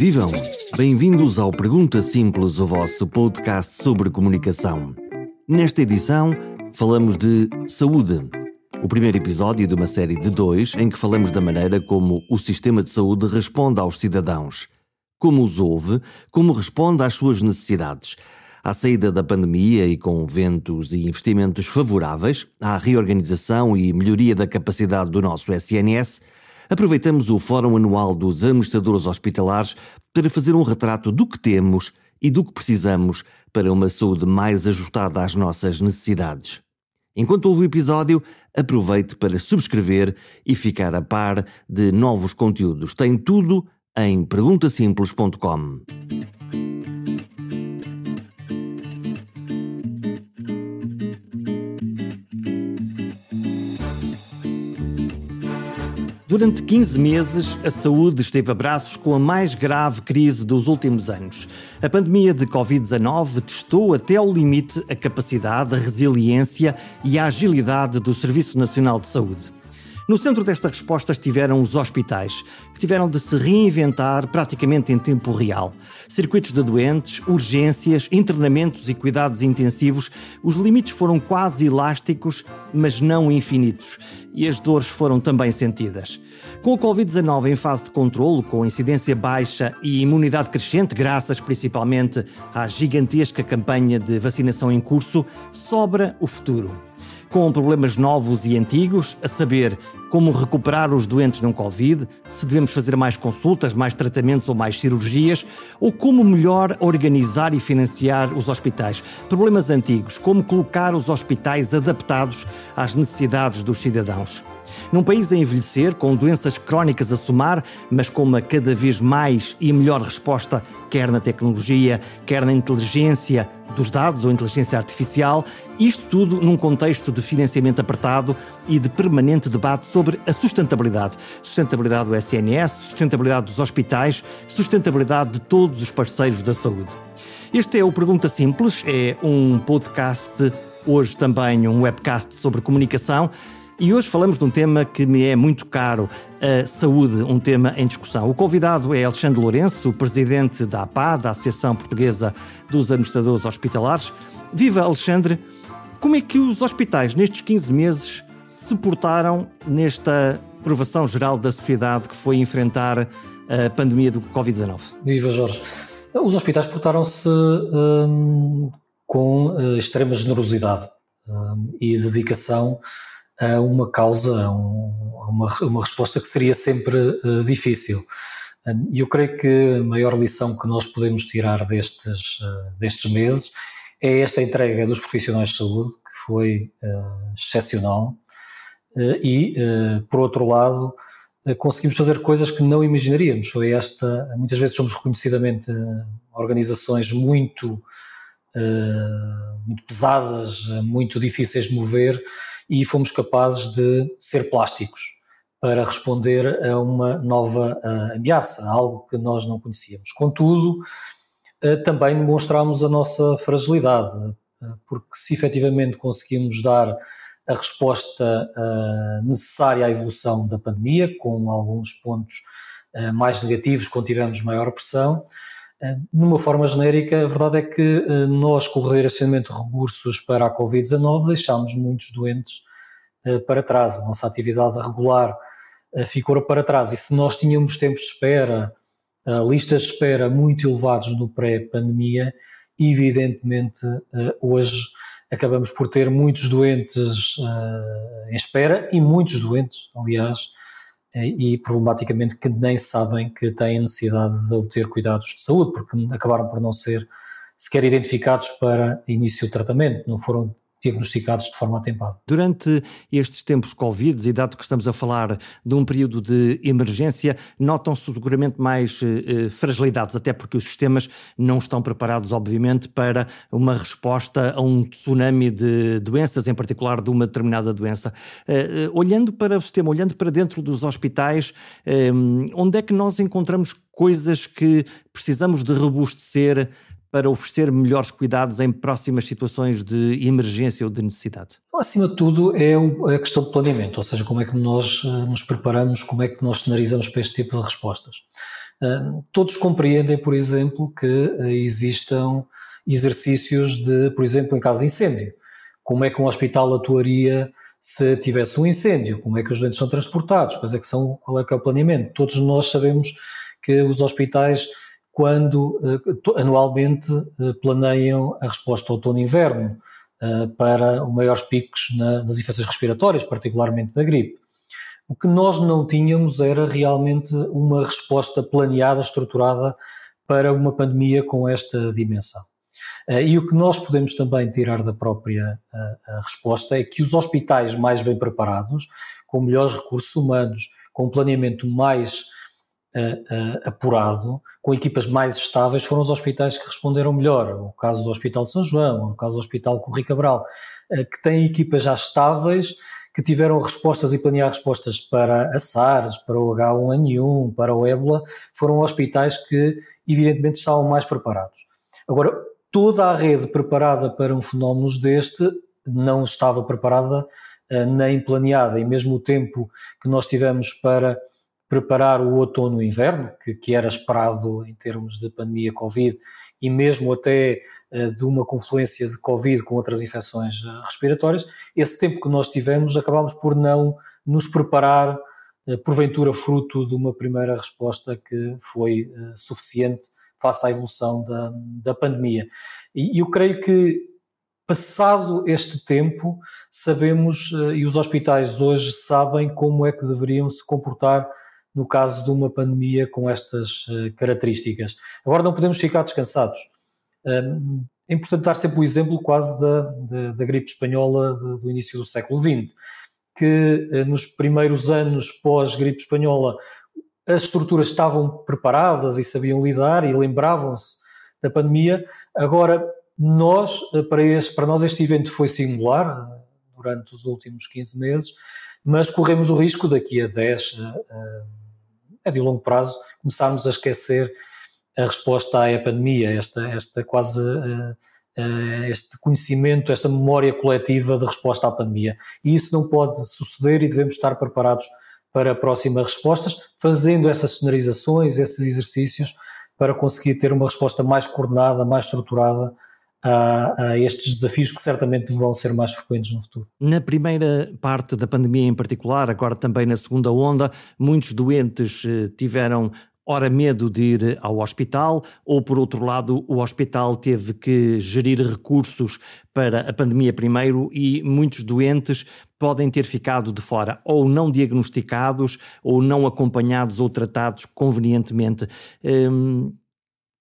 vivam! Bem-vindos ao Pergunta Simples, o vosso podcast sobre comunicação. Nesta edição, falamos de saúde. O primeiro episódio de uma série de dois em que falamos da maneira como o sistema de saúde responde aos cidadãos. Como os ouve, como responde às suas necessidades. À saída da pandemia e com ventos e investimentos favoráveis à reorganização e melhoria da capacidade do nosso SNS, aproveitamos o Fórum Anual dos Administradores Hospitalares para fazer um retrato do que temos e do que precisamos para uma saúde mais ajustada às nossas necessidades. Enquanto ouve o episódio, aproveite para subscrever e ficar a par de novos conteúdos. Tem tudo em perguntasimples.com. Durante 15 meses, a saúde esteve a braços com a mais grave crise dos últimos anos. A pandemia de Covid-19 testou até ao limite a capacidade, a resiliência e a agilidade do Serviço Nacional de Saúde. No centro desta resposta estiveram os hospitais, que tiveram de se reinventar praticamente em tempo real. Circuitos de doentes, urgências, internamentos e cuidados intensivos, os limites foram quase elásticos, mas não infinitos, e as dores foram também sentidas. Com a Covid-19 em fase de controlo, com incidência baixa e imunidade crescente, graças principalmente à gigantesca campanha de vacinação em curso, sobra o futuro com problemas novos e antigos, a saber, como recuperar os doentes não Covid, se devemos fazer mais consultas, mais tratamentos ou mais cirurgias, ou como melhor organizar e financiar os hospitais. Problemas antigos, como colocar os hospitais adaptados às necessidades dos cidadãos. Num país a envelhecer, com doenças crónicas a somar, mas com uma cada vez mais e melhor resposta, quer na tecnologia, quer na inteligência dos dados ou inteligência artificial, isto tudo num contexto de financiamento apertado e de permanente debate sobre a sustentabilidade. Sustentabilidade do SNS, sustentabilidade dos hospitais, sustentabilidade de todos os parceiros da saúde. Este é o Pergunta Simples, é um podcast, hoje também um webcast sobre comunicação. E hoje falamos de um tema que me é muito caro, a saúde, um tema em discussão. O convidado é Alexandre Lourenço, presidente da APA, da Associação Portuguesa dos Administradores Hospitalares. Viva Alexandre! Como é que os hospitais, nestes 15 meses, se portaram nesta provação geral da sociedade que foi enfrentar a pandemia do Covid-19? Viva Jorge! Os hospitais portaram-se hum, com uh, extrema generosidade hum, e dedicação a uma causa, a, uma, uma resposta que seria sempre uh, difícil. E eu creio que a maior lição que nós podemos tirar destes, uh, destes meses é esta entrega dos profissionais de saúde, que foi uh, excepcional, e, por outro lado, conseguimos fazer coisas que não imaginaríamos. Foi esta, muitas vezes somos reconhecidamente organizações muito, muito pesadas, muito difíceis de mover, e fomos capazes de ser plásticos para responder a uma nova uh, ameaça, algo que nós não conhecíamos. Contudo, também demonstramos a nossa fragilidade, porque se efetivamente conseguimos dar a resposta necessária à evolução da pandemia, com alguns pontos mais negativos, quando tivemos maior pressão, numa forma genérica, a verdade é que nós, com o redirecionamento de recursos para a Covid-19, deixámos muitos doentes eh, para trás. A nossa atividade regular eh, ficou para trás. E se nós tínhamos tempos de espera, eh, listas de espera muito elevados no pré-pandemia, evidentemente hoje acabamos por ter muitos doentes em espera e muitos doentes, aliás, e problematicamente que nem sabem que têm necessidade de obter cuidados de saúde, porque acabaram por não ser sequer identificados para início de tratamento, não foram diagnosticados de forma atempada. Durante estes tempos Covid, e dado que estamos a falar de um período de emergência, notam-se seguramente mais eh, eh, fragilidades, até porque os sistemas não estão preparados, obviamente, para uma resposta a um tsunami de doenças, em particular de uma determinada doença. Eh, eh olhando para o sistema, olhando para dentro dos hospitais, eh, onde é que nós encontramos coisas que precisamos de robustecer para oferecer melhores cuidados em próximas situações de emergência ou de necessidade? Acima de tudo é, é a questão de planeamento, ou seja, como é que nós eh, nos preparamos, como é que nós cenarizamos para este tipo de respostas. Todos compreendem, por exemplo, que existam exercícios de, por exemplo, em caso de incêndio. Como é que um hospital atuaria se tivesse um incêndio? Como é que os doentes são transportados? Quais é que são, qual é que é o planeamento? Todos nós sabemos que os hospitais, quando anualmente planeiam a resposta outono-inverno, uh, para maiores picos na, nas infecções respiratórias, particularmente da gripe. O que nós não tínhamos era realmente uma resposta planeada, estruturada para uma pandemia com esta dimensão. E o que nós podemos também tirar da própria resposta é que os hospitais mais bem preparados, com melhores recursos humanos, com um planeamento mais uh, apurado, com equipas mais estáveis, foram os hospitais que responderam melhor. O caso do Hospital São João, o caso do Hospital Corri Cabral, uh, que têm equipas já estáveis, que tiveram respostas e planear respostas para a SARS, para o H1N1, para o ébola, foram hospitais que, evidentemente, estavam mais preparados. Agora, toda a rede preparada para um fenómeno deste não estava preparada nem planeada, e mesmo o tempo que nós tivemos para preparar o outono e inverno, que, que, era esperado em termos de pandemia Covid e mesmo até uh, de uma confluência de Covid com outras infecções uh, respiratórias, esse tempo que nós tivemos acabámos por não nos preparar, uh, porventura fruto de uma primeira resposta que foi suficiente face à evolução da, da pandemia. E eu creio que passado este tempo, sabemos, e os hospitais hoje sabem como é que deveriam se comportar no caso de uma pandemia com estas uh, características. Agora não podemos ficar descansados. Um, é importante dar sempre o exemplo quase da, da, da gripe espanhola do início do século XX, que uh, nos primeiros anos pós-gripe espanhola as estruturas estavam preparadas e sabiam lidar e lembravam-se da pandemia. Agora, nós, eh, para, este, para nós este evento foi singular durante os últimos 15 meses, mas corremos o risco daqui a 10, médio e longo prazo, começarmos a esquecer a resposta à pandemia, esta, esta quase uh, uh, este conhecimento, esta memória coletiva de resposta à pandemia. E isso não pode suceder e devemos estar preparados para próximas respostas, fazendo essas cenarizações, esses exercícios, para conseguir ter uma resposta mais coordenada, mais estruturada a, a, estes desafios que certamente vão ser mais frequentes no futuro. Na primeira parte da pandemia em particular, agora também na segunda onda, muitos doentes eh, tiveram ora medo de ir ao hospital, ou por outro lado, o hospital teve que gerir recursos para a pandemia primeiro e muitos doentes podem ter ficado de fora, ou não diagnosticados, ou não acompanhados ou tratados convenientemente. Hum,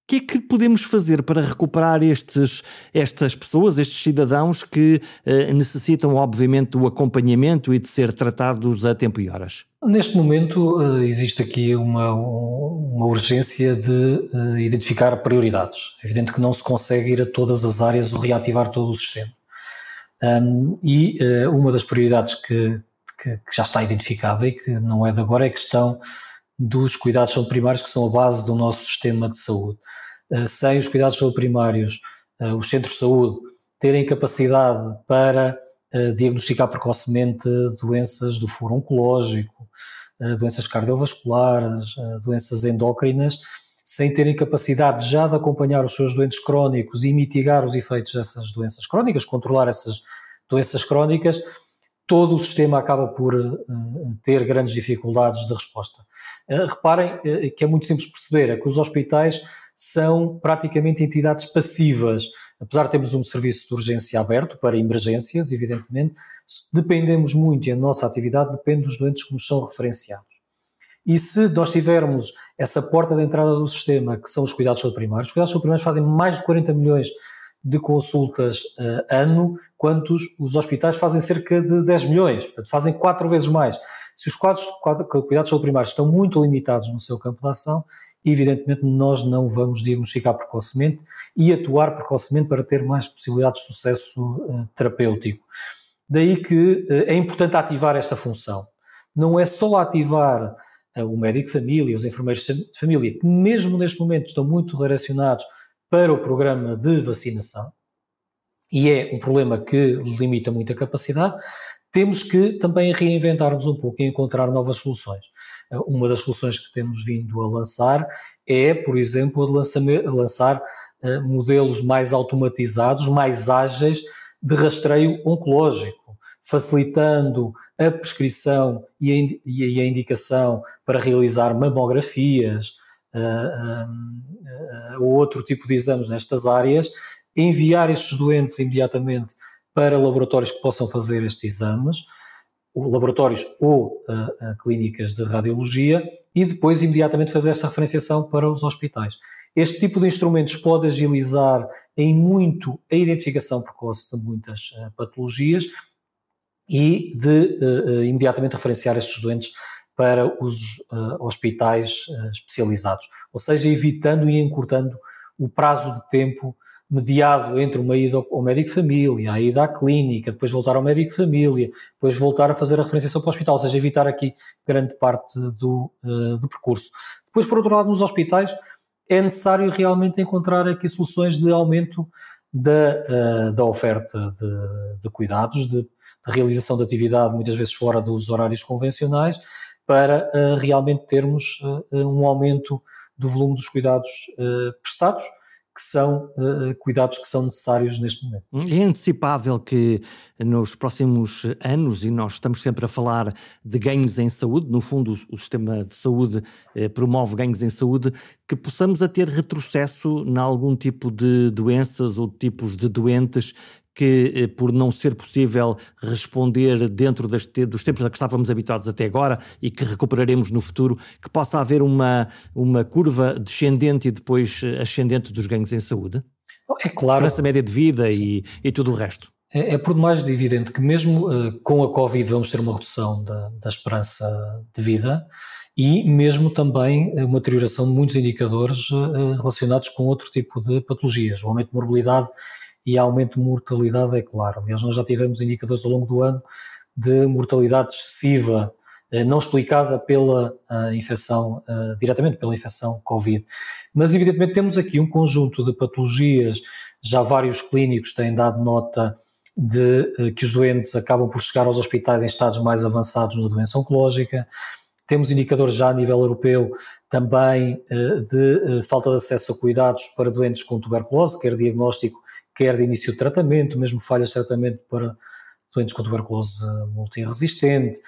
que é que podemos fazer para recuperar estes, estas pessoas, estes cidadãos que eh, necessitam, obviamente, do acompanhamento e de ser tratados a tempo e horas? Neste momento, eh, existe aqui uma, uma urgência de eh, identificar prioridades. É evidente que não se consegue ir a todas as áreas ou reativar todo o sistema. Um, e uh, uma das prioridades que, que, que, já está identificada e que não é de agora é a questão dos cuidados primários, que são a base do nosso sistema de saúde. Eh, sem os cuidados de saúde primários, eh, os centros de saúde terem capacidade para eh, diagnosticar precocemente doenças do foro oncológico, doenças cardiovasculares, doenças endócrinas, sem terem capacidade já de acompanhar os seus doentes crónicos e mitigar os efeitos dessas doenças crónicas, controlar essas doenças crónicas, todo o sistema acaba por ter grandes dificuldades de resposta. reparem que é muito simples perceber, é que os hospitais são praticamente entidades passivas. Apesar de termos um serviço de urgência aberto para emergências, evidentemente, dependemos muito e a nossa atividade depende dos doentes que nos são referenciados. E se nós tivermos essa porta de entrada do sistema, que são os cuidados primários, os cuidados primários fazem mais de 40 milhões de consultas uh, ano, quantos os hospitais fazem cerca de 10 milhões, portanto fazem quatro vezes mais. Se os quadros, cuidados primários estão muito limitados no seu campo de ação, evidentemente nós não vamos diagnosticar precocemente e atuar precocemente para ter mais possibilidades de sucesso uh, terapêutico. Daí que uh, é importante ativar esta função. Não é só ativar o médico de família, os enfermeiros de família, que mesmo neste momento estão muito direcionados para o programa de vacinação, e é um problema que limita muito a capacidade, temos que também reinventar-nos um pouco e encontrar novas soluções. uma das soluções que temos vindo a lançar é, por exemplo, a lançar modelos mais automatizados, mais ágeis de rastreio oncológico, facilitando a prescrição e a, indicação para realizar mamografias ou outro tipo de exames nestas áreas, enviar estes doentes imediatamente para laboratórios que possam fazer estes exames, laboratórios ou uh, uh, clínicas de radiologia, e depois imediatamente fazer esta referenciação para os hospitais. Este tipo de instrumentos pode agilizar em muito a identificação precoce de muitas uh, patologias e de imediatamente referenciar estes doentes para os hospitais especializados, ou seja, evitando e encurtando o prazo de tempo mediado entre uma ida ao médico família, a ida à clínica, depois voltar ao médico família, depois voltar a fazer a referenciação para o hospital, ou seja, evitar aqui grande parte do, uh, do percurso. Depois, por outro lado, nos hospitais é necessário realmente encontrar aqui soluções de aumento da, uh, da oferta de, de cuidados, de, de, realização de atividade, muitas vezes fora dos horários convencionais, para uh, realmente termos um aumento do volume dos cuidados prestados que são uh, cuidados que são necessários neste momento. É antecipável que nos próximos anos, e nós estamos sempre a falar de ganhos em saúde, no fundo o, sistema de saúde eh, promove ganhos em saúde, que possamos a ter retrocesso em algum tipo de doenças ou tipos de doentes que, eh, por não ser possível responder dentro das, dos tempos a que estávamos habituados até agora e que recuperaremos no futuro, que possa haver uma, uma curva descendente e depois eh, ascendente dos ganhos em saúde? É claro. Esperança média de vida e, e tudo o resto. É, é por demais evidente que mesmo uh, com a Covid vamos ter uma redução da, da esperança de vida e mesmo também uma deterioração de muitos indicadores relacionados com outro tipo de patologias. O aumento de morbilidade e aumento de mortalidade, é claro. Aliás, nós já tivemos indicadores ao longo do ano de mortalidade excessiva, eh, não explicada pela uh, infecção, uh, diretamente pela infecção Covid. Mas, evidentemente, temos aqui um conjunto de patologias, já vários clínicos têm dado nota de que os doentes acabam por chegar aos hospitais em estados mais avançados na doença oncológica. Temos indicadores já a nível europeu também de falta de acesso a cuidados para doentes com tuberculose, quer diagnóstico, quer de início de tratamento, mesmo falhas de tratamento para doentes com tuberculose multiresistente.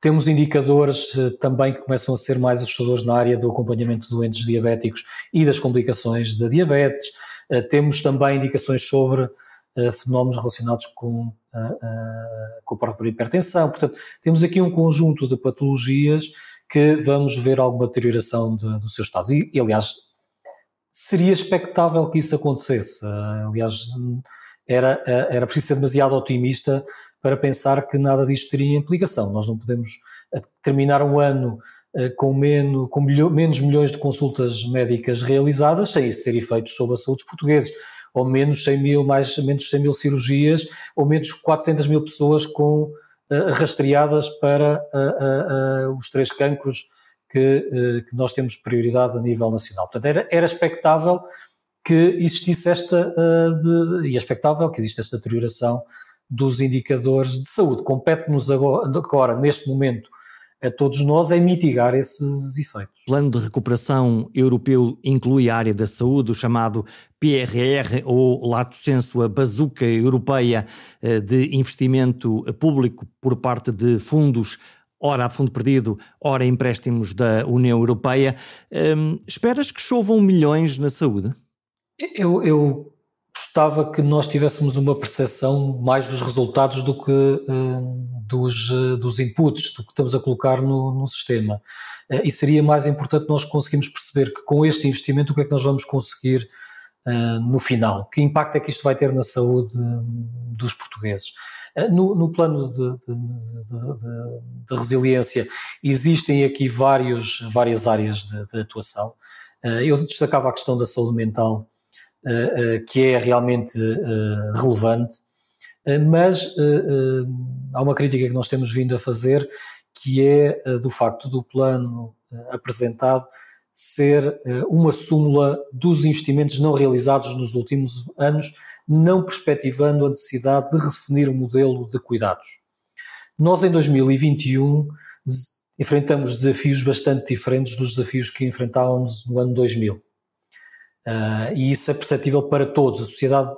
Temos indicadores eh, também que começam a ser mais assustadores na área do acompanhamento de doentes diabéticos e das complicações da diabetes. Eh, temos também indicações sobre eh, fenómenos relacionados com, com a própria hipertensão. Portanto, temos aqui um conjunto de patologias que vamos ver alguma deterioração de, do seu estado. E, e, aliás, seria expectável que isso acontecesse. Uh, aliás, era, uh, era preciso ser demasiado otimista para pensar que nada disto teria implicação. Nós não podemos uh, terminar um ano com, menos, com milho, menos milhões de consultas médicas realizadas sem isso ter efeitos sobre a saúde dos portugueses. Ou menos 100 mil, mais, menos 100 mil cirurgias, ou menos 400 mil pessoas com, rastreadas para os três cancros que, eh, que, nós temos prioridade a nível nacional. Portanto, era, era expectável que existisse esta, de, e é expectável que exista esta deterioração dos indicadores de saúde. Compete-nos agora, agora, neste momento, a todos nós, é mitigar esses efeitos. O plano de recuperação europeu inclui a área da saúde, o chamado PRR, ou lato senso, a bazuca europeia eh, de investimento público por parte de fundos ora a fundo perdido, ora empréstimos da União Europeia. Hum, esperas que chovam milhões na saúde? Eu, eu gostava que nós tivéssemos uma percepção mais dos resultados do que hum, dos, dos inputs, do que estamos a colocar no, no sistema. Eh, e seria mais importante nós conseguirmos perceber que com este investimento o que é que nós vamos conseguir uh, no final? Que impacto é que isto vai ter na saúde hum, dos portugueses? Eh, no, no plano de, de, de, de, resiliência, existem aqui vários, várias áreas de, atuação. Eh, eu destacava a questão da saúde mental, eh, que é realmente relevante, mas há uma crítica que nós temos vindo a fazer, que é do facto do plano apresentado ser uma súmula dos investimentos não realizados nos últimos anos não perspectivando a necessidade de redefinir o modelo de cuidados. Nós, em 2021, enfrentamos desafios bastante diferentes dos desafios que enfrentávamos no ano 2000. Uh, e isso é perceptível para todos. A sociedade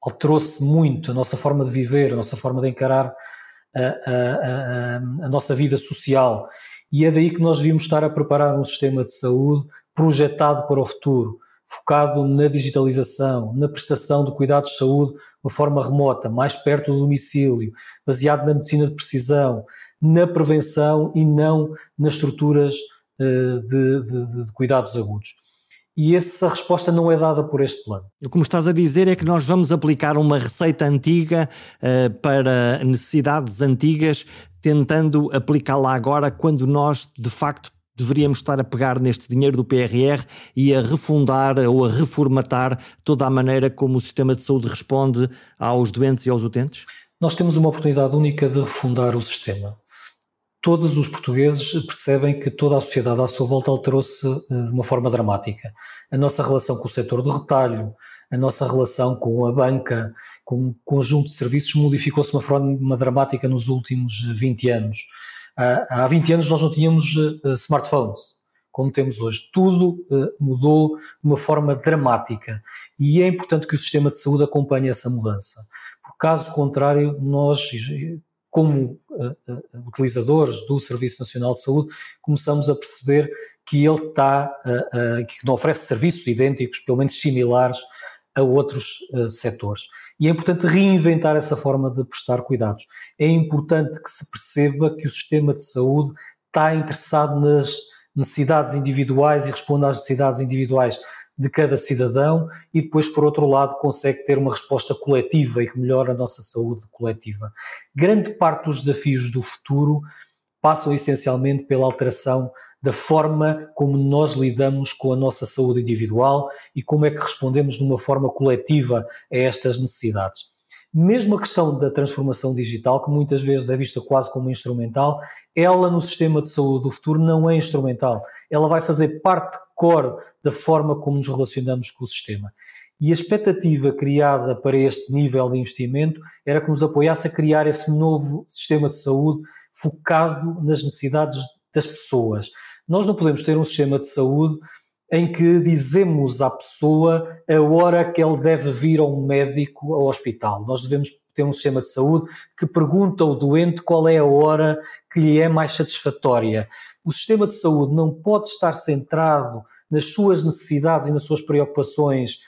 alterou-se muito, a nossa forma de viver, a nossa forma de encarar a, a, a, a, nossa vida social. E é daí que nós devíamos estar a preparar um sistema de saúde projetado para o futuro, focado na digitalização, na prestação de cuidados de saúde de forma remota, mais perto do domicílio, baseado na medicina de precisão, na prevenção e não nas estruturas uh, de, de, de cuidados agudos e essa resposta não é dada por este plano. O que me estás a dizer é que nós vamos aplicar uma receita antiga uh, para necessidades antigas, tentando aplicá-la agora quando nós, de facto, deveríamos estar a pegar neste dinheiro do PRR e a refundar ou a reformatar toda a maneira como o sistema de saúde responde aos doentes e aos utentes? Nós temos uma oportunidade única de refundar o sistema todos os portugueses percebem que toda a sociedade à sua volta alterou-se eh, de uma forma dramática. A nossa relação com o setor do retalho, a nossa relação com a banca, com um conjunto de serviços modificou-se de uma forma dramática nos últimos 20 anos. Há 20 anos nós não tínhamos eh, smartphones, como temos hoje. Tudo eh, mudou de uma forma dramática e é importante que o sistema de saúde acompanhe essa mudança. Por caso contrário, nós como utilizadores do Serviço Nacional de Saúde, começamos a perceber que ele está, que não oferece serviços idênticos, pelo menos similares, a outros setores. E é importante reinventar essa forma de prestar cuidados. É importante que se perceba que o sistema de saúde está interessado nas necessidades individuais e responde às necessidades individuais de cada cidadão e depois, por outro lado, consegue ter uma resposta coletiva e que melhora a nossa saúde coletiva. Grande parte dos desafios do futuro passam essencialmente pela alteração da forma como nós lidamos com a nossa saúde individual e como é que respondemos de uma forma coletiva a estas necessidades. Mesmo a questão da transformação digital, que muitas vezes é vista quase como instrumental, ela no sistema de saúde do futuro não é instrumental. Ela vai fazer parte core da forma como nos relacionamos com o sistema. E a expectativa criada para este nível de investimento era que nos apoiasse a criar esse novo sistema de saúde focado nas necessidades das pessoas. Nós não podemos ter um sistema de saúde em que dizemos à pessoa a hora que ele deve vir a um médico ao hospital. Nós devemos ter um sistema de saúde que pergunta ao doente qual é a hora que lhe é mais satisfatória. O sistema de saúde não pode estar centrado nas suas necessidades e nas suas preocupações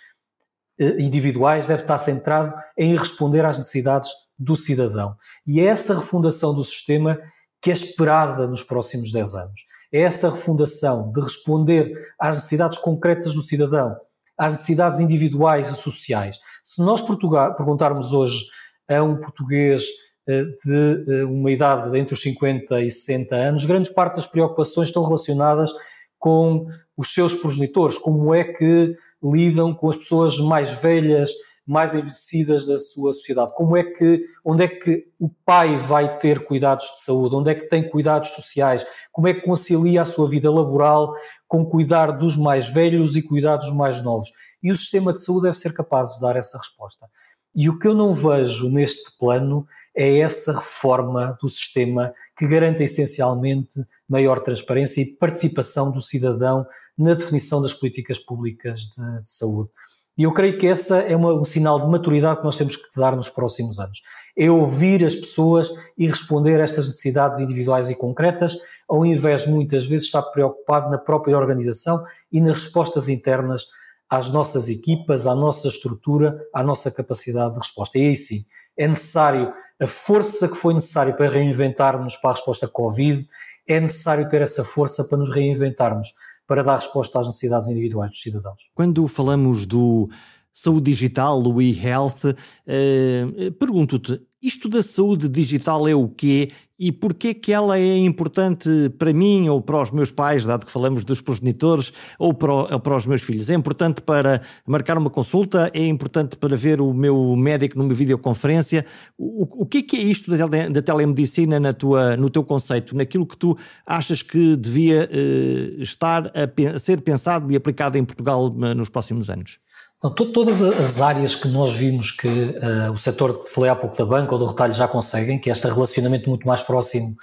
eh, individuais, deve estar centrado em responder às necessidades do cidadão. E é essa refundação do sistema que é esperada nos próximos 10 anos. É essa refundação de responder às necessidades concretas do cidadão, às necessidades individuais e sociais. Se nós perguntarmos hoje a um português eh, de eh, uma idade entre os 50 e 60 anos, grande parte das preocupações estão relacionadas com os seus progenitores, como é que lidam com as pessoas mais velhas, mais envelhecidas da sua sociedade, como é que, onde é que o pai vai ter cuidados de saúde, onde é que tem cuidados sociais, como é que concilia a sua vida laboral com cuidar dos mais velhos e cuidar dos mais novos. E o sistema de saúde deve ser capaz de dar essa resposta. E o que eu não vejo neste plano é essa reforma do sistema que garanta essencialmente maior transparência e participação do cidadão na definição das políticas públicas de, de saúde. E eu creio que essa é uma, um sinal de maturidade que nós temos que dar nos próximos anos. É ouvir as pessoas e responder a estas necessidades individuais e concretas, ao invés de muitas vezes estar preocupado na própria organização e nas respostas internas às nossas equipas, à nossa estrutura, à nossa capacidade de resposta. E aí sim, é necessário a força que foi necessária para reinventarmos para a resposta Covid, é necessário ter essa força para nos reinventarmos, para dar resposta às necessidades individuais dos cidadãos. Quando falamos do saúde digital, o e-health, uh, pergunto-te, isto da saúde digital é o quê e porquê que ela é importante para mim ou para os meus pais, dado que falamos dos progenitores, ou para, ou para os meus filhos? É importante para marcar uma consulta? É importante para ver o meu médico numa videoconferência? O, o que é que é isto da, da telemedicina na tua, no teu conceito, naquilo que tu achas que devia uh, estar a, a ser pensado e aplicado em Portugal uh, nos próximos anos? Todas as áreas que nós vimos que uh, o setor falei há pouco da banca ou do retalho já conseguem, que é este relacionamento muito mais próximo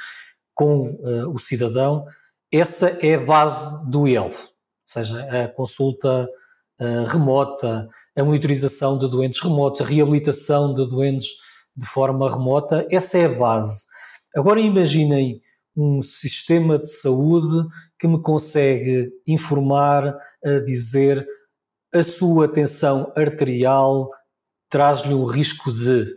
com uh, o cidadão, essa é a base do IELF, ou seja, a consulta uh, remota, a monitorização de doentes remotos, a reabilitação de doentes de forma remota, essa é a base. Agora imaginem um sistema de saúde que me consegue informar, a dizer a sua tensão arterial traz-lhe o risco de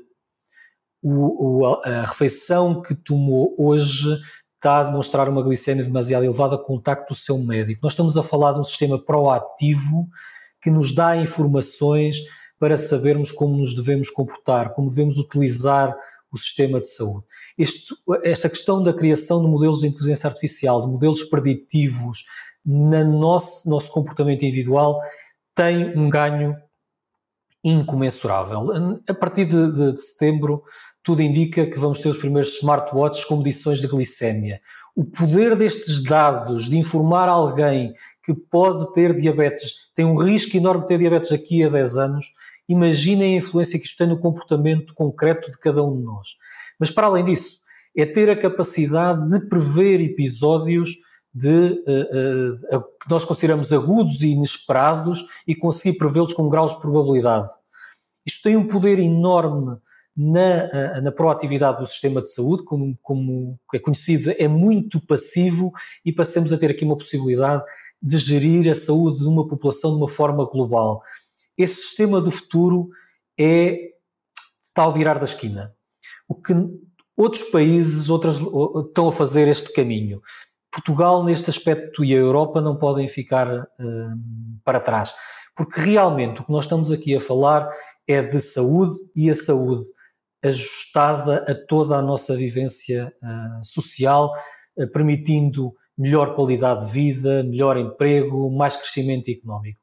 o, o, a refeição que tomou hoje está a demonstrar uma glicemia demasiado elevada, contacto do seu médico. Nós estamos a falar de um sistema proativo que nos dá informações para sabermos como nos devemos comportar, como devemos utilizar o sistema de saúde. Este, esta questão da criação de modelos de inteligência artificial, de modelos preditivos no nosso, nosso comportamento individual, tem um ganho incomensurável. A partir de, de, de setembro, tudo indica que vamos ter os primeiros smartwatches com medições de glicémia. O poder destes dados de informar alguém que pode ter diabetes, tem um risco enorme de ter diabetes aqui a 10 anos, imaginem a influência que isto tem no comportamento concreto de cada um de nós. Mas para além disso, é ter a capacidade de prever episódios de, uh, uh, que nós consideramos agudos e inesperados e conseguir prevê-los com graus de probabilidade. Isto tem um poder enorme na, na proatividade do sistema de saúde, como, como é conhecido, é muito passivo e passamos a ter aqui uma possibilidade de gerir a saúde de uma população de uma forma global. Esse sistema do futuro é tal virar da esquina. O que outros países outras, estão a fazer este caminho. Portugal, neste aspecto, e a Europa não podem ficar uh, para trás, porque realmente o que nós estamos aqui a falar é de saúde e a saúde ajustada a toda a nossa vivência uh, social, uh, permitindo melhor qualidade de vida, melhor emprego, mais crescimento económico.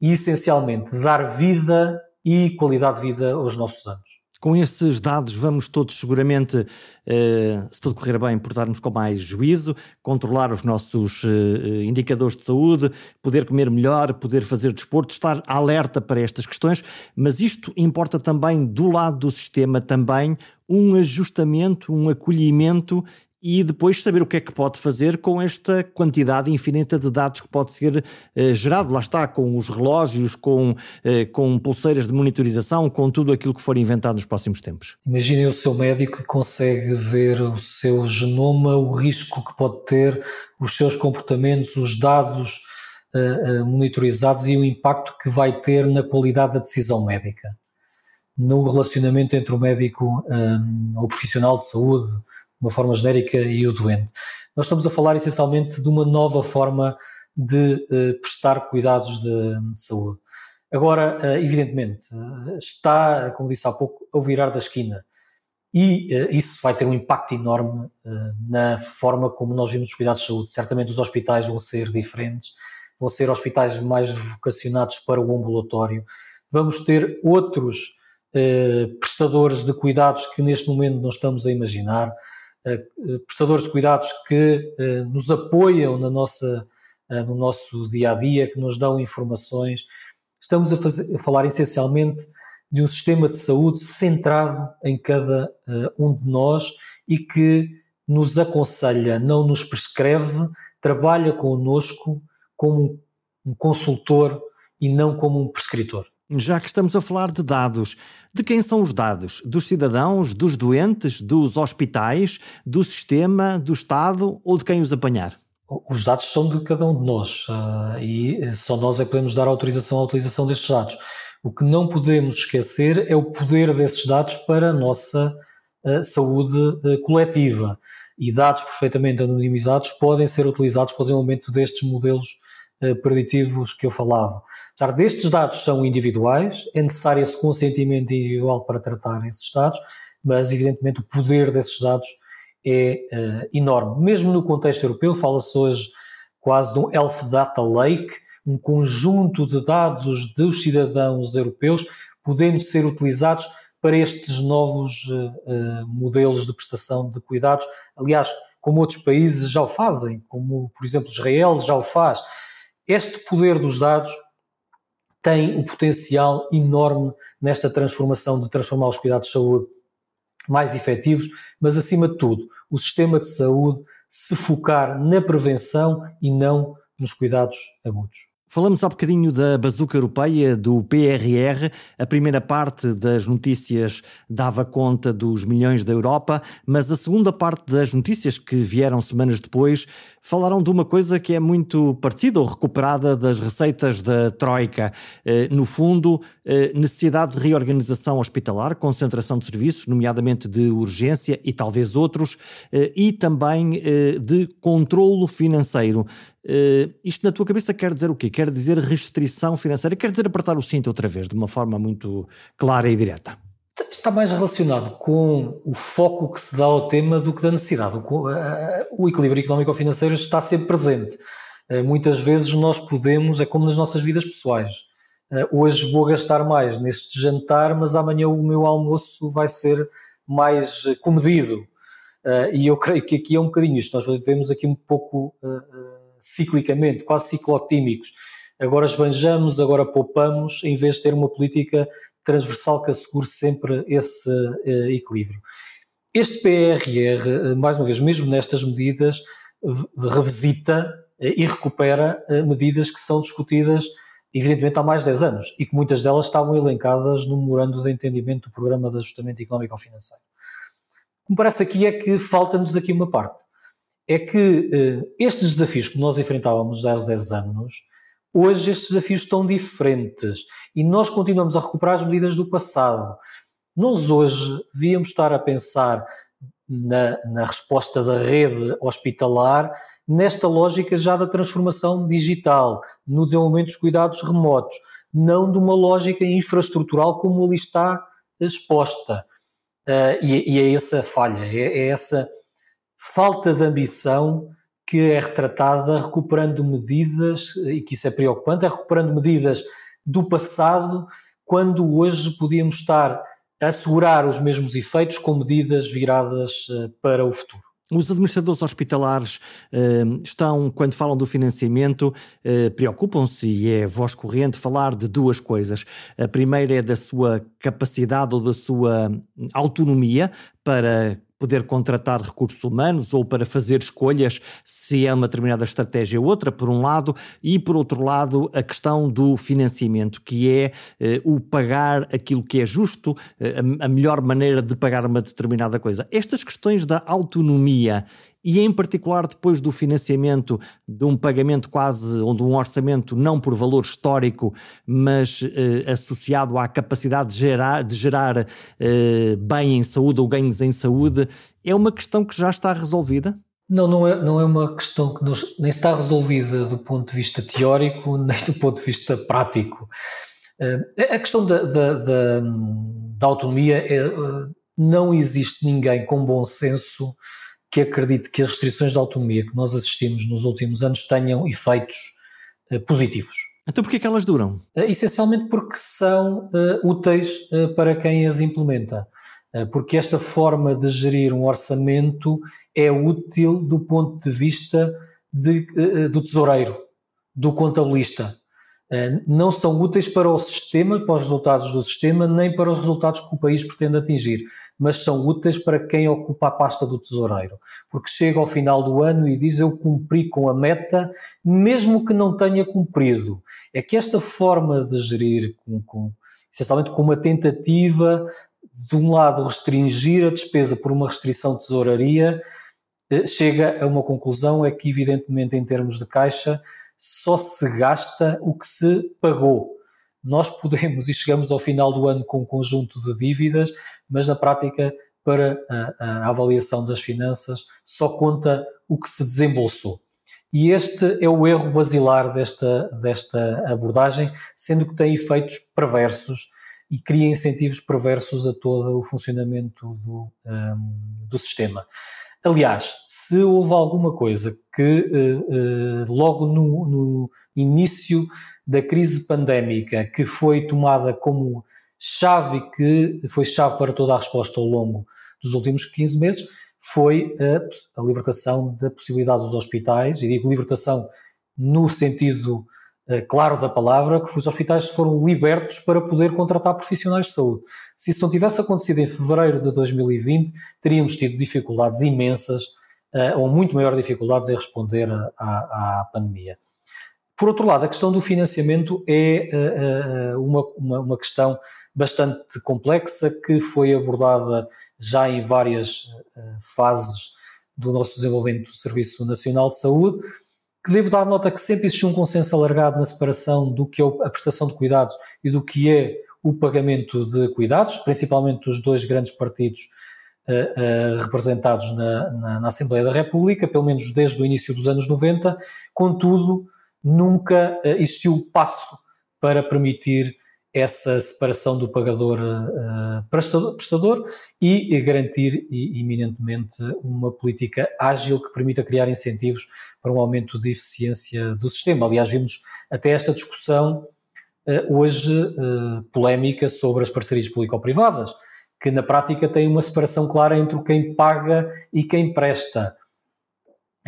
E, essencialmente, dar vida e qualidade de vida aos nossos anos. Com esses dados, vamos todos seguramente, eh, se tudo correr bem, portar-nos com mais juízo, controlar os nossos eh, indicadores de saúde, poder comer melhor, poder fazer desporto, estar alerta para estas questões, mas isto importa também do lado do sistema também um ajustamento, um acolhimento e depois saber o que é que pode fazer com esta quantidade infinita de dados que pode ser uh, gerado. Lá está, com os relógios, com, uh, com pulseiras de monitorização, com tudo aquilo que for inventado nos próximos tempos. Imaginem o seu médico que consegue ver o seu genoma, o risco que pode ter, os seus comportamentos, os dados uh, monitorizados e o impacto que vai ter na qualidade da decisão médica. No relacionamento entre o médico, um, o profissional de saúde, uma forma genérica e o doente. Nós estamos a falar essencialmente de uma nova forma de uh, prestar cuidados de, de saúde. Agora, uh, evidentemente, uh, está, como disse há pouco, a virar da esquina. E isso vai ter um impacto enorme na forma como nós vimos os cuidados de saúde. Certamente os hospitais vão ser diferentes, vão ser hospitais mais vocacionados para o ambulatório. Vamos ter outros prestadores de cuidados que neste momento não estamos a imaginar eh, prestadores de cuidados que eh, nos apoiam na nossa, eh, no nosso dia a dia, que nos dão informações. Estamos a, fazer, a falar essencialmente de um sistema de saúde centrado em cada um de nós e que nos aconselha, não nos prescreve, trabalha connosco como um consultor e não como um prescritor. Já que estamos a falar de dados, de quem são os dados? Dos cidadãos, dos doentes, dos hospitais, do sistema, do Estado ou de quem os apanhar? Os dados são de cada um de nós uh, e só nós é que podemos dar autorização à utilização destes dados. O que não podemos esquecer é o poder desses dados para a nossa uh, saúde uh, coletiva. E dados perfeitamente anonimizados podem ser utilizados para o desenvolvimento destes modelos preditivos que eu falava. Apesar destes dados são individuais, é necessário esse consentimento individual para tratar esses dados, mas evidentemente o poder desses dados é uh, enorme. Mesmo no contexto europeu, fala-se hoje quase de um Health Data Lake, um conjunto de dados dos cidadãos europeus podendo ser utilizados para estes novos uh, modelos de prestação de cuidados. Aliás, como outros países já o fazem, como por exemplo Israel já o faz. Este poder dos dados tem um potencial enorme nesta transformação de transformar os cuidados de saúde mais efetivos, mas acima de tudo, o sistema de saúde se focar na prevenção e não nos cuidados agudos. Falamos há bocadinho da bazuca europeia, do PRR. A primeira parte das notícias dava conta dos milhões da Europa, mas a segunda parte das notícias, que vieram semanas depois, falaram de uma coisa que é muito parecida ou recuperada das receitas da Troika. Eh, no fundo, eh, necessidade de reorganização hospitalar, concentração de serviços, nomeadamente de urgência e talvez outros, eh, e também de controlo financeiro. Uh, isto na tua cabeça quer dizer o quê? Quer dizer restrição financeira? Quer dizer apertar o cinto outra vez, de uma forma muito clara e direta? Está mais relacionado com o foco que se dá ao tema do que da necessidade. O, uh, o equilíbrio económico-financeiro está sempre presente. Muitas vezes nós podemos, é como nas nossas vidas pessoais. hoje vou gastar mais neste jantar, mas amanhã o meu almoço vai ser mais comedido. e eu creio que aqui é um bocadinho isto. Nós vivemos aqui um pouco ciclicamente, quase ciclotímicos. Agora esbanjamos, agora poupamos, em vez de ter uma política transversal que assegure sempre esse uh, equilíbrio. Este PRR, eh, mais uma vez, mesmo nestas medidas, revisita uh, e recupera medidas que são discutidas, evidentemente, há mais de 10 anos e que muitas delas estavam elencadas no memorando de entendimento do Programa de Ajustamento Económico-Financeiro. O que me parece aqui é que falta-nos aqui uma parte é que uh, estes desafios que nós enfrentávamos há 10 anos, hoje estes desafios estão diferentes e nós continuamos a recuperar as medidas do passado. Nós hoje devíamos estar a pensar na, na resposta da rede hospitalar nesta lógica já da transformação digital, no desenvolvimento dos cuidados remotos, não de uma lógica infraestrutural como ali está exposta. Uh, e, e, é essa falha, é, é essa falta de ambição que é retratada recuperando medidas, e que isso é preocupante, é recuperando medidas do passado, quando hoje podíamos estar a assegurar os mesmos efeitos com medidas viradas eh, para o futuro. Os administradores hospitalares uh, estão, quando falam do financiamento, uh, preocupam-se, e é voz corrente, falar de duas coisas. A primeira é da sua capacidade ou da sua autonomia para poder contratar recursos humanos ou para fazer escolhas se é uma determinada estratégia ou outra, por um lado, e por outro lado, a questão do financiamento, que é eh, o pagar aquilo que é justo, eh, a, a melhor maneira de pagar uma determinada coisa. Estas questões da autonomia e em particular depois do financiamento de um pagamento quase, ou de um orçamento não por valor histórico, mas eh, associado à capacidade de gerar, de gerar eh, bem em saúde ou ganhos em saúde, é uma questão que já está resolvida? Não, não é, não é uma questão que nos, nem está resolvida do ponto de vista teórico, nem do ponto de vista prático. Uh, a questão da, da, da, da autonomia é, uh, não existe ninguém com bom senso que acredite que as restrições de autonomia que nós assistimos nos últimos anos tenham efeitos uh, positivos. Então porquê que elas duram? Uh, essencialmente porque são uh, úteis para quem as implementa. porque esta forma de gerir um orçamento é útil do ponto de vista de, do tesoureiro, do contabilista. Não são úteis para o sistema, para os resultados do sistema, nem para os resultados que o país pretende atingir mas são úteis para quem ocupa a pasta do tesoureiro, porque chega ao final do ano e diz eu cumpri com a meta, mesmo que não tenha cumprido. É que esta forma de gerir, com, com, essencialmente com uma tentativa, de um lado, restringir a despesa por uma restrição de tesouraria, eh, chega a uma conclusão, é que evidentemente em termos de caixa só se gasta o que se pagou nós podemos e chegamos ao final do ano com um conjunto de dívidas, mas na prática, para a, a avaliação das finanças, só conta o que se desembolsou. E este é o erro basilar desta, desta abordagem, sendo que tem efeitos perversos e cria incentivos perversos a todo o funcionamento do, um, do sistema. Aliás, se houve alguma coisa que uh, uh, logo no, no início da crise pandémica, que foi tomada como chave que foi chave para toda a resposta ao longo dos últimos 15 meses, foi a, a libertação da possibilidade dos hospitais, e digo libertação no sentido claro da palavra que os hospitais foram libertos para poder contratar profissionais de saúde. Se isso não tivesse acontecido em fevereiro de 2020, teríamos tido dificuldades imensas, ou muito maiores dificuldades em responder à, à pandemia. Por outro lado, a questão do financiamento é uma, uma, uma questão bastante complexa que foi abordada já em várias fases do nosso desenvolvimento do Serviço Nacional de Saúde que devo dar nota que sempre existiu um consenso alargado na separação do que é a prestação de cuidados e do que é o pagamento de cuidados, principalmente dos dois grandes partidos uh, uh, representados na, na, na, Assembleia da República, pelo menos desde o início dos anos 90. Contudo, nunca uh, existiu passo para permitir essa separação do pagador uh, prestador e garantir eminentemente uma política ágil que permita criar incentivos para um aumento de eficiência do sistema. Aliás, vimos até esta discussão uh, hoje uh, polémica sobre as parcerias público-privadas, que na prática tem uma separação clara entre quem paga e quem presta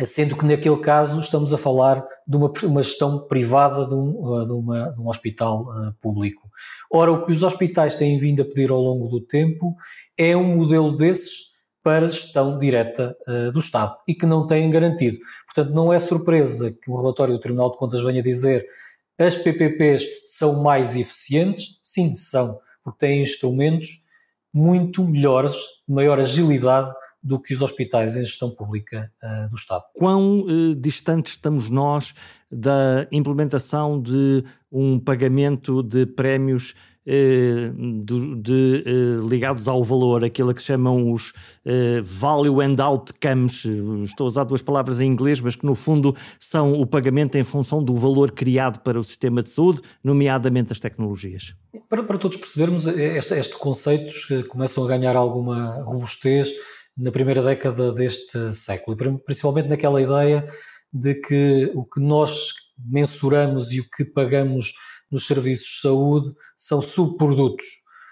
sendo que naquele caso estamos a falar de uma, uma gestão privada de um, de uma, de um hospital uh, público. Ora, o que os hospitais têm vindo a pedir ao longo do tempo é um modelo desses para gestão direta uh, do Estado e que não têm garantido. Portanto, não é surpresa que o relatório do Tribunal de Contas venha dizer as PPPs são mais eficientes. Sim, são, porque têm instrumentos muito melhores, maior agilidade do que os hospitais em gestão pública uh, do Estado. Quão uh, distante estamos nós da implementação de um pagamento de prémios uh, de, de, ligados ao valor, aquilo que chamam os value and outcomes, estou a usar duas palavras em inglês, mas que no fundo são o pagamento em função do valor criado para o sistema de saúde, nomeadamente as tecnologias? Para, para todos percebermos, este, estes conceitos começam a ganhar alguma robustez na primeira década deste século, principalmente naquela ideia de que o que nós mensuramos e o que pagamos nos serviços de saúde são subprodutos,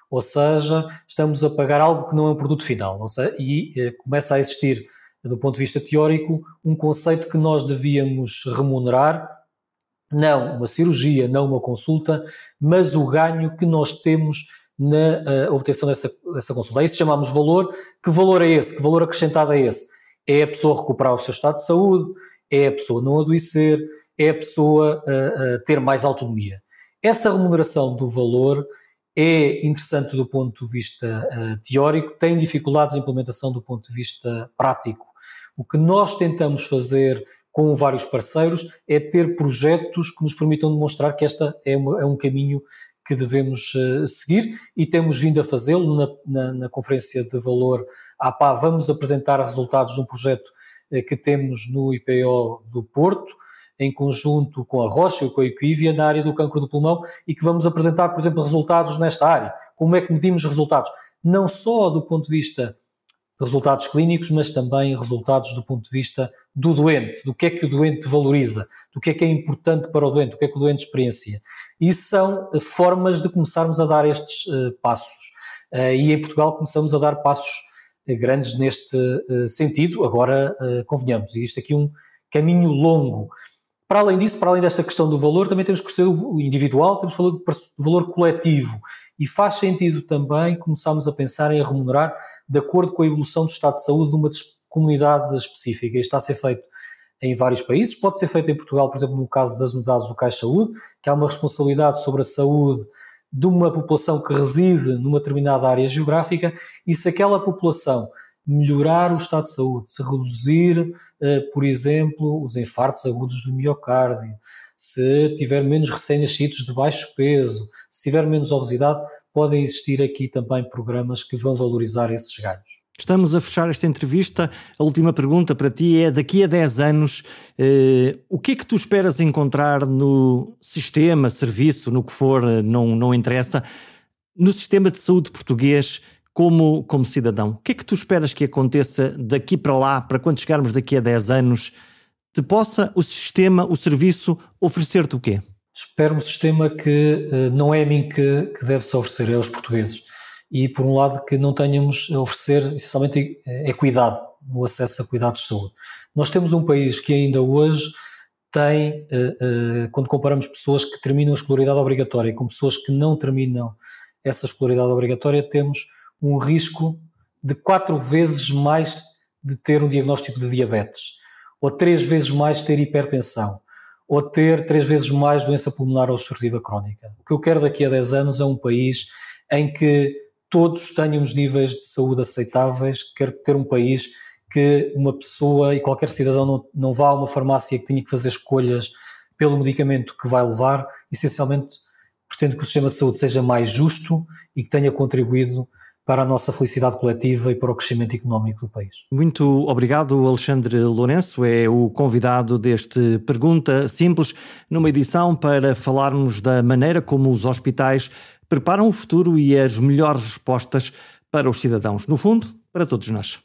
ou seja, estamos a pagar algo que não é um produto final, seja, e eh, começa a existir, do ponto de vista teórico, um conceito que nós devíamos remunerar, não uma cirurgia, não uma consulta, mas o ganho que nós temos na uh, obtenção dessa, dessa consulta. A isso chamamos valor. Que valor é esse? Que valor acrescentado é esse? É a pessoa recuperar o seu estado de saúde, é a pessoa não adoecer, é a pessoa uh, uh, ter mais autonomia. Essa remuneração do valor é interessante do ponto de vista teórico, tem dificuldades de implementação do ponto de vista prático. O que nós tentamos fazer com vários parceiros é ter projetos que nos permitam demonstrar que esta é, uma, é um caminho que devemos uh, seguir e temos vindo a fazê-lo na, na, na, Conferência de Valor APA. Vamos apresentar resultados de um projeto uh, que temos no IPO do Porto, em conjunto com a Rocha e com a Equivia, na área do cancro do pulmão, e que vamos apresentar, por exemplo, resultados nesta área. Como é que medimos resultados? Não só do ponto de vista de resultados clínicos, mas também resultados do ponto de vista do doente, do que é que o doente valoriza, do que é que é importante para o doente, do que é que o doente experiencia. E são eh, formas de começarmos a dar estes uh, passos. Uh, e em Portugal começamos a dar passos grandes neste sentido. Agora, convenhamos, existe aqui um caminho longo. Para além disso, para além desta questão do valor, também temos que ser o individual, temos do valor coletivo. E faz sentido também começarmos a pensar em remunerar de acordo com a evolução do estado de saúde de uma comunidade específica. Isto está a ser feito em vários países. Pode ser feito em Portugal, por exemplo, no caso das unidades do Caixa Saúde, que há uma responsabilidade sobre a saúde de uma população que reside numa determinada área geográfica e se aquela população melhorar o estado de saúde, se reduzir, eh, por exemplo, os infartos agudos do miocárdio, se tiver menos recém-nascidos de baixo peso, se tiver menos obesidade, podem existir aqui também programas que vão valorizar esses ganhos. Estamos a fechar esta entrevista. A última pergunta para ti é: daqui a 10 anos, eh, o que é que tu esperas encontrar no sistema, serviço, no que for, eh, não, não interessa, no sistema de saúde português como, como cidadão? O que é que tu esperas que aconteça daqui para lá, para quando chegarmos daqui a 10 anos, te possa o sistema, o serviço, oferecer-te o quê? Espero um sistema que uh, não é a mim que, que deve-se oferecer, é aos portugueses e, por um lado, que não tenhamos a oferecer essencialmente equidade no acesso a cuidados de saúde. Nós temos um país que ainda hoje tem, quando comparamos pessoas que terminam a escolaridade obrigatória com pessoas que não terminam essa escolaridade obrigatória, temos um risco de quatro vezes mais de ter um diagnóstico de diabetes, ou três vezes mais de ter hipertensão, ou ter três vezes mais doença pulmonar obstrutiva crónica. O que eu quero daqui a 10 anos é um país em que todos tenham os níveis de saúde aceitáveis, quero ter um país que uma pessoa e qualquer cidadão não, não vá a uma farmácia que tenha que fazer escolhas pelo medicamento que vai levar, essencialmente pretendo que o sistema de saúde seja mais justo e que tenha contribuído para a nossa felicidade coletiva e para o crescimento económico do país. Muito obrigado, Alexandre Lourenço, é o convidado deste Pergunta Simples, numa edição para falarmos da maneira como os hospitais preparam o futuro e as melhores respostas para os cidadãos. No fundo, para todos nós.